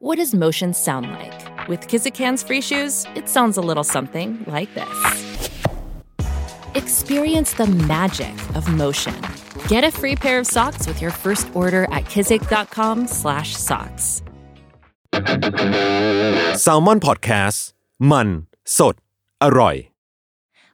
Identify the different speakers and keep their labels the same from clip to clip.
Speaker 1: What does motion sound like? With Kizikans free shoes, it sounds a little something like this. Experience the magic of motion. Get a free pair of socks with your first order at kizik.com/socks.
Speaker 2: s a l ม o n PODCAST มันสดอร่อย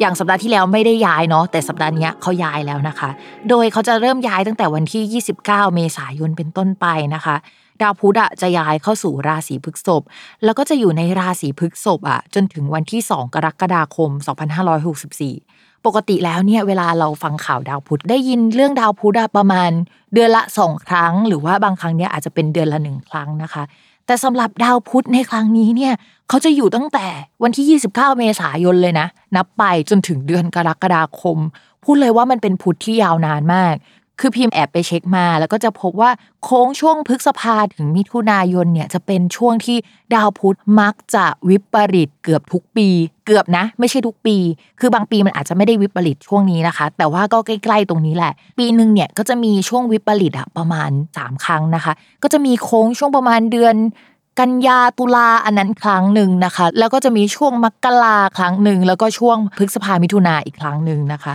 Speaker 3: อย่างสัปดาห์ที่แล้วไม่ได้ย้ายเนาะแต่สัปดาห์นี้เขาย้ายแล้วนะคะ โดยเขาจะเริ่มย้ายตั้งแต่วันที่ 29 เมษายนเป็นต้นไปนะคะดาวพุธอะจะย้ายเข้าสู่ราศีพฤษภแล้วก็จะอยู่ในราศีพฤษภอะจนถึงวันที่ 2 กรกฎาคม 2564 ปกติแล้วเนี่ยเวลาเราฟังข่าวดาวพุธได้ยินเรื่องดาวพุธประมาณเดือนละสองครั้ง หรือว่าบางครั้งเนี่ยอาจจะเป็นเดือนละหนึ่งครั้งนะคะ แต่สำหรับดาวพุธในครั้งนี้เนี่ยเขาจะอยู่ตั้งแต่วันที่ 29 เมษายนเลยนะ นับไปจนถึงเดือนกรกฎาคม พูดเลยว่ามันเป็นพุธที่ยาวนานมาก คือพิมพ์แอบไปเช็คมา แล้วก็จะพบว่าโค้งช่วงพฤษภาถึงมิถุนายนเนี่ยจะเป็นช่วงที่ดาวพุธมักจะวิปริตเกือบทุกปี เกือบนะ ไม่ใช่ทุกปี คือบางปีมันอาจจะไม่ได้วิปริตช่วงนี้นะคะ แต่ว่าก็ใกล้ๆตรงนี้แหละ ปีหนึ่งเนี่ยก็จะมีช่วงวิปริตอะประมาณ 3 ครั้งนะคะ ก็จะมีโค้งช่วงประมาณเดือนกันยาตุลาอันนั้นครั้งหนึ่งนะคะ แล้วก็จะมีช่วงมกราครั้งหนึ่งแล้วก็ช่วงพฤษภามิถุนาอีกครั้งหนึ่งนะคะ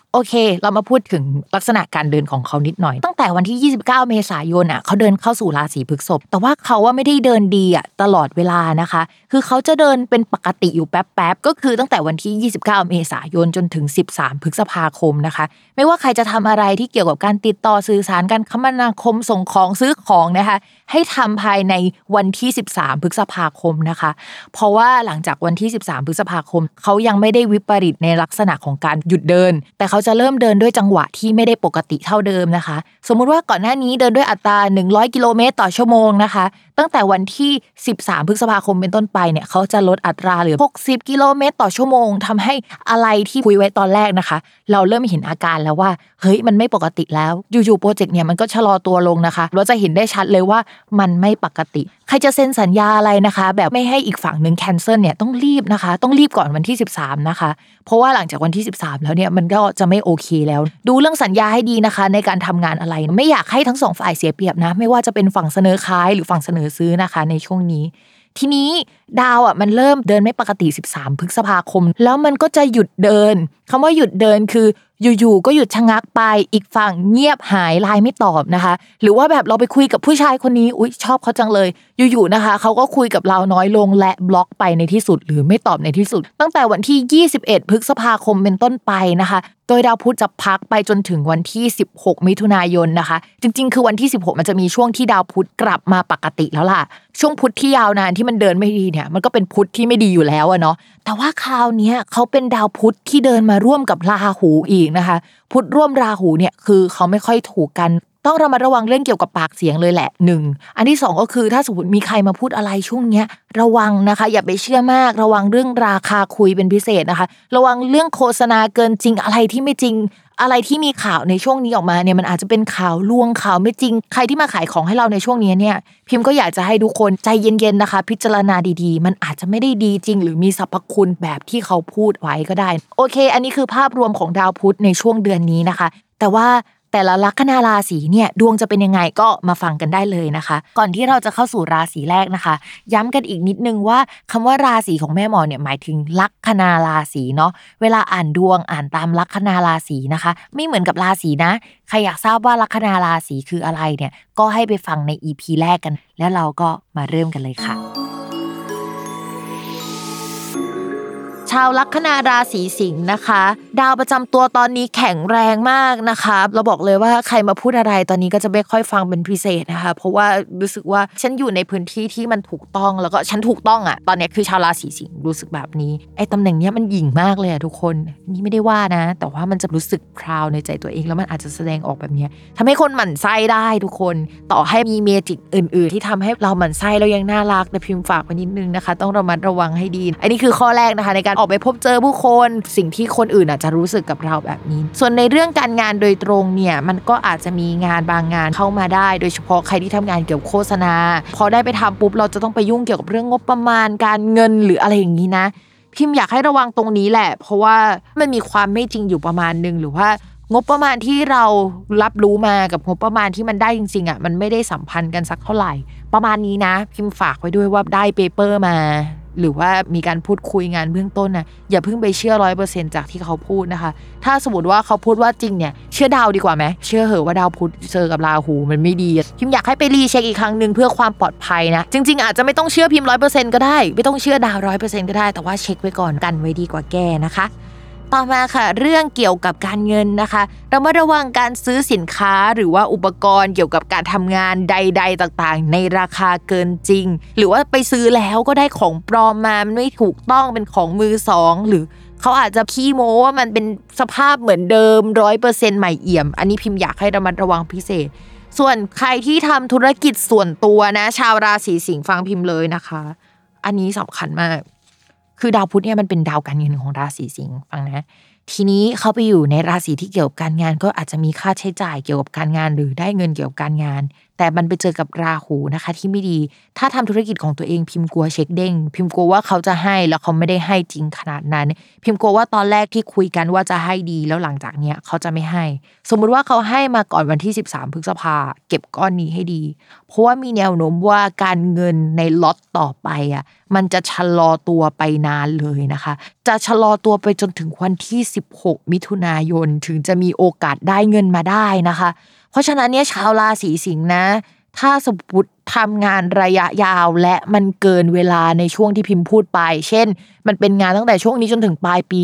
Speaker 3: โอเค เรามาพูดถึงลักษณะการเดินของเขานิดหน่อย ตั้งแต่วันที่ 29 เมษายนอะเขาเดินเข้าสู่ราศีพฤษภแต่ว่าเขาว่าไม่ได้เดินดีอะตลอดเวลานะคะ คือเขาจะเดินเป็นปกติอยู่แป๊บๆก็คือตั้งแต่วันที่ 29 เมษายนจนถึง 13 พฤษภาคมนะคะ ไม่ว่าใครจะทำอะไรที่เกี่ยวกับการติดต่อสื่อสารการคมนาคมส่งของซื้อของนะคะ ให้ทำภายในวันที่ 13 พฤษภาคมนะคะ เพราะว่าหลังจากวันที่ 13 พฤษภาคม เขายังไม่ได้วิปริตในลักษณะของการหยุดเดิน แต่เขาจะเริ่มเดินด้วยจังหวะที่ไม่ได้ปกติเท่าเดิมนะคะ สมมุติว่าก่อนหน้านี้เดินด้วยอัตรา 100 กิโลเมตรต่อชั่วโมงนะคะ ตั้งแต่วันที่ 13 พฤษภาคมเป็นต้นไปเนี่ยเขาจะลดอัตราเหลือ 60 กิโลเมตร ต่อชั่วโมงทำให้อะไรที่คุยไว้ตอนแรกนะคะ เราเริ่มเห็นอาการแล้วว่าเฮ้ยมันไม่ปกติแล้วอยู่ๆโปรเจกต์เนี่ยมันก็ชะลอตัวลงนะคะเราจะเห็นได้ชัดเลยว่ามันไม่ปกติ ใครจะเซ็นสัญญาอะไรนะคะ แบบไม่ให้อีกฝั่งหนึ่งแคนเซิลเนี่ยต้องรีบนะคะ ต้องรีบก่อนวันที่ 13 นะคะ เพราะว่าหลังจากวันที่ 13 แล้วเนี่ยมันก็จะไม่โอเคแล้ว ดูเรื่องสัญญาให้ดีนะคะ ในการทำงานอะไร ไม่อยากให้ทั้งสองฝ่ายเสียเปรียบนะ ไม่ว่าจะเป็นฝั่งเสนอขายหรือฝั่งเสนอซื้อนะคะ ในช่วงนี้ ทีนี้ดาวอะมันเริ่มเดินไม่ปกติ 13 พฤษภาคม แล้วมันก็จะหยุดเดินคำว่าหยุดเดินคือ อยู่ๆก็หยุดชะงักไปอีกฝั่งเงียบหายไลน์ไม่ตอบนะคะ หรือว่าแบบเราไปคุยกับผู้ชายคนนี้อุ๊ยชอบเขาจังเลย อยู่ๆนะคะเขาก็คุยกับเราน้อยลงและบล็อกไปในที่สุด หรือไม่ตอบในที่สุด ตั้งแต่วันที่ 21 พฤษภาคมเป็นต้นไปนะคะ โดยดาวพุธจะพักไปจนถึงวันที่ 16 มิถุนายนนะคะ จริง ๆ คือวันที่ 16 มันจะมีช่วงที่ดาวพุธกลับมาปกติแล้วล่ะ ช่วงพุธที่ยาวนานที่มันเดินไม่ดีเนี่ยมันก็เป็นพุธที่ไม่ดีอยู่แล้วอะเนาะแต่ว่าคราวนี้เขาเป็นดาวพุธที่เดินมาร่วมกับราหูอีกนะคะ พุธร่วมราหูเนี่ยคือเขาไม่ค่อยถูกกัน ต้องระมัดระวังเรื่องเกี่ยวกับปากเสียงเลยแหละหนึ่งอันที่สองก็คือถ้าสมมติมีใครมาพูดอะไรช่วงเนี้ยระวังนะคะ อย่าไปเชื่อมาก ระวังเรื่องราคาคุยเป็นพิเศษนะคะ ระวังเรื่องโฆษณาเกินจริงอะไรที่ไม่จริง อะไรที่มีข่าวในช่วงนี้ออกมาเนี่ยมันอาจจะเป็นข่าวลวงข่าวไม่จริง ใครที่มาขายของให้เราในช่วงนี้เนี่ย พิมพ์ก็อยากจะให้ทุกคนใจเย็นๆนะคะ พิจารณาดีๆ มันอาจจะไม่ได้ดีจริง หรือมีสรรพคุณแบบที่เขาพูดไว้ก็ได้ โอเค อันนี้คือภาพรวมของดาวพุธในช่วงเดือนนี้นะคะ แต่ว่า แต่ละลัคนาราศีเนี่ยดวงจะเป็นยังไงก็มาฟังกันได้เลยนะคะ ก่อนที่เราจะเข้าสู่ราศีแรกนะคะ ย้ำกันอีกนิดนึงว่าคำว่าราศีของแม่หมอเนี่ยหมายถึงลัคนาราศีเนาะเวลาอ่านดวงอ่านตามลัคนาราศีนะคะ ไม่เหมือนกับราศีนะใครอยากทราบว่าลัคนาราศีคืออะไรเนี่ยก็ให้ไปฟังใน EP แรกกัน แล้วเราก็มาเริ่มกันเลยค่ะ ชาวลัคนาราศีสิงห์นะคะ ดาวประจำตัวตอนนี้แข็งแรงมากนะคะ เราบอกเลยว่าใครมาพูดอะไรตอนนี้ก็จะไม่ค่อยฟังเป็นพิเศษนะคะ เพราะว่ารู้สึกว่าฉันอยู่ในพื้นที่ที่มันถูกต้องแล้วก็ฉันถูกต้องอะ ตอนนี้คือชาวราศีสิงห์รู้สึกแบบนี้ไอ้ตำแหน่งเนี้ยมันหยิ่งมากเลยอะทุกคนนี่ไม่ได้ว่านะ แต่ว่ามันจะรู้สึกพราวในใจตัวเองแล้วมันอาจจะแสดงออกแบบเนี้ยทำให้คนหมั่นไส้ได้ทุกคน ต่อให้มีเมจิกอื่น ๆ ที่ทำให้เราหมั่นไส้แล้วยังน่ารักแต่พิมพ์ฝากไว้นิดนึงนะคะ ต้องระมัดระวังให้ดี อันนี้คือข้อแรกนะคะในการออกไปพบเจอผู้คน สิ่งที่คนอื่นอาจจะรู้สึกกับเราแบบนี้ ส่วนในเรื่องการงานโดยตรงเนี่ยมันก็อาจจะมีงานบางงานเข้ามาได้ โดยเฉพาะใครที่ทำงานเกี่ยวกับโฆษณา พอได้ไปทำปุ๊บเราจะต้องไปยุ่งเกี่ยวกับเรื่องงบประมาณการเงินหรืออะไรอย่างนี้นะพิมพ์อยากให้ระวังตรงนี้แหละ เพราะว่ามันมีความไม่จริงอยู่ประมาณนึงหรือว่างบประมาณที่เรารับรู้มากับงบประมาณที่มันได้จริงๆอะมันไม่ได้สัมพันธ์กันสักเท่าไหร่ ประมาณนี้นะ พิมฝากไว้ด้วยว่าได้ paper มา หรือว่ามีการพูดคุยงานเบื้องต้นนะอย่าเพิ่งไปเชื่อร้อยเปอร์เซ็นต์จากที่เขาพูดนะคะ ถ้าสมมติว่าเขาพูดว่าจริงเนี่ยเชื่อดาวดีกว่าไหมเชื่อเหอะว่าดาวพุธเจอกับราหูมันไม่ดีพิมอยากให้ไป recheck อีกครั้งหนึ่งเพื่อความปลอดภัยนะจริง ๆ อาจจะไม่ต้องเชื่อพิมร้อยเปอร์เซ็นต์ก็ได้ ไม่ต้องเชื่อดาวร้อยเปอร์เซ็นต์ก็ได้แต่ว่าเช็คไว้ก่อนกันไว้ดีกว่าแก้นะคะ ต่อมาค่ะ เรื่องเกี่ยวกับการเงินนะคะเรามาระวังการซื้อสินค้าหรือว่าอุปกรณ์เกี่ยวกับการทำงานใด ๆ ต่างๆ ในราคาเกินจริง หรือว่าไปซื้อแล้วก็ได้ของปลอมมามันไม่ถูกต้องเป็นของมือสองหรือเขาอาจจะขี้โม้ว่ามันเป็นสภาพเหมือนเดิมร้อยเปอร์เซ็นต์ใหม่เอี่ยม อันนี้พิมพ์อยากให้ระมัดระวังพิเศษ ส่วนใครที่ทำธุรกิจส่วนตัวนะ ชาวราศีสิงห์ฟังพิมพ์เลยนะคะ อันนี้สำคัญมาก คือดาวพุธเนี่ยมันเป็นดาวการเงินของราศีสิงห์ฟังนะ ทีนี้เขาไปอยู่ในราศีที่เกี่ยวกับการงาน ก็อาจจะมีค่าใช้จ่ายเกี่ยวกับการงาน หรือได้เงินเกี่ยวกับการงาน แต่มันไปเจอกับราหูนะคะ ที่ไม่ดี ถ้าทำธุรกิจของตัวเองพิมพ์กลัวเช็คเด้ง พิมพ์กลัวว่าเขาจะให้แล้วเขาไม่ได้ให้จริงขนาดนั้น พิมพ์กลัวว่าตอนแรกที่คุยกันว่าจะให้ดีแล้วหลังจากเนี้ยเขาจะไม่ให้ สมมุติว่าเขาให้มาก่อนวันที่ 13พฤษภาเก็บก้อนนี้ให้ดี เพราะว่ามีแนวโน้มว่าการเงินในล็อตต่อไปอะมันจะชะลอตัวไปนานเลยนะคะ จะชะลอตัวไปจนถึงวันที่ 16 มิถุนายนถึงจะมีโอกาสได้เงินมาได้นะคะ เพราะฉะนั้นเนี่ยชาวราศีสิงห์นะ ถ้าสมมติทำงานระยะยาวและมันเกินเวลาในช่วงที่พิมพ์พูดไป เช่น มันเป็นงานตั้งแต่ช่วงนี้จนถึงปลายปี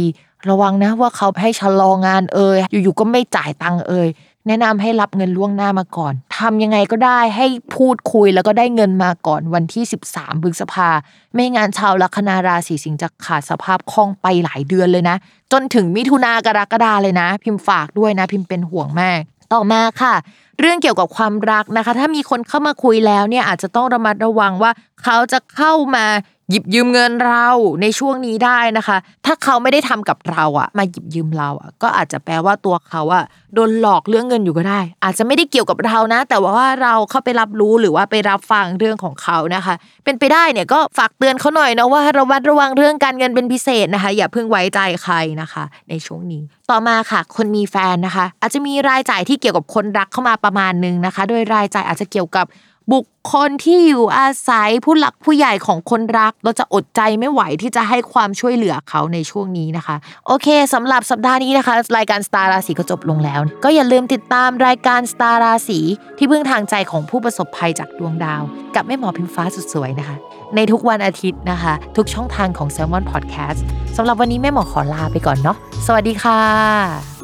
Speaker 3: ระวังนะว่าเขาให้ชะลองานเอ่ยอยู่ๆก็ไม่จ่ายตังค์เอ่ยแนะนำให้รับเงินล่วงหน้ามาก่อนทำยังไงก็ได้ให้พูดคุยแล้วก็ได้เงินมาก่อนวันที่ 13พฤษภา ไม่งานชาวลัคนาราศีสิงห์จะขาดสภาพคล่องไปหลายเดือนเลยนะ จนถึงมิถุนากรกฎาเลยนะ พิมพ์ฝากด้วยนะ พิมพ์เป็นห่วงมาก ต่อมาค่ะ เรื่องเกี่ยวกับความรักนะคะ ถ้ามีคนเข้ามาคุยแล้วเนี่ยอาจจะต้องระมัดระวังว่าเขาจะเข้ามา หยิบยืมเงินเราในช่วงนี้ได้นะคะ ถ้าเขาไม่ได้ทำกับเราอะมาหยิบยืมเราอะก็อาจจะแปลว่าตัวเขาอะโดนหลอกเรื่องเงินอยู่ก็ได้ อาจจะไม่ได้เกี่ยวกับเรานะ แต่ว่าเราเข้าไปรับรู้หรือว่าไปรับฟังเรื่องของเขานะคะ เป็นไปได้เนี่ยก็ฝากเตือนเขาหน่อยนะว่าระมัดระวังเรื่องการเงินเป็นพิเศษนะคะ อย่าเพิ่งไว้ใจใครนะคะ ในช่วงนี้ ต่อมาค่ะ คนมีแฟนนะคะ อาจจะมีรายจ่ายที่เกี่ยวกับคนรักเข้ามาประมาณนึงนะคะ โดยรายจ่ายอาจจะเกี่ยวกับ บุคคลที่อยู่อาศัยผู้หลักผู้ใหญ่ของคนรัก เราจะอดใจไม่ไหวที่จะให้ความช่วยเหลือเขาในช่วงนี้นะคะ โอเคสำหรับสัปดาห์นี้นะคะ รายการสตาร์ราศีก็จบลงแล้ว ก็อย่าลืมติดตามรายการสตาร์ราศีที่พึ่งทางใจของผู้ประสบภัยจากดวงดาว กับแม่หมอพิมฟ้าสุดสวยนะคะ ในทุกวันอาทิตย์นะคะ ทุกช่องทางของ s ซ l m o n Podcast สำหรับวันนี้แม่หมอขอลาไปก่อนเนาะสวัสดีค่ะ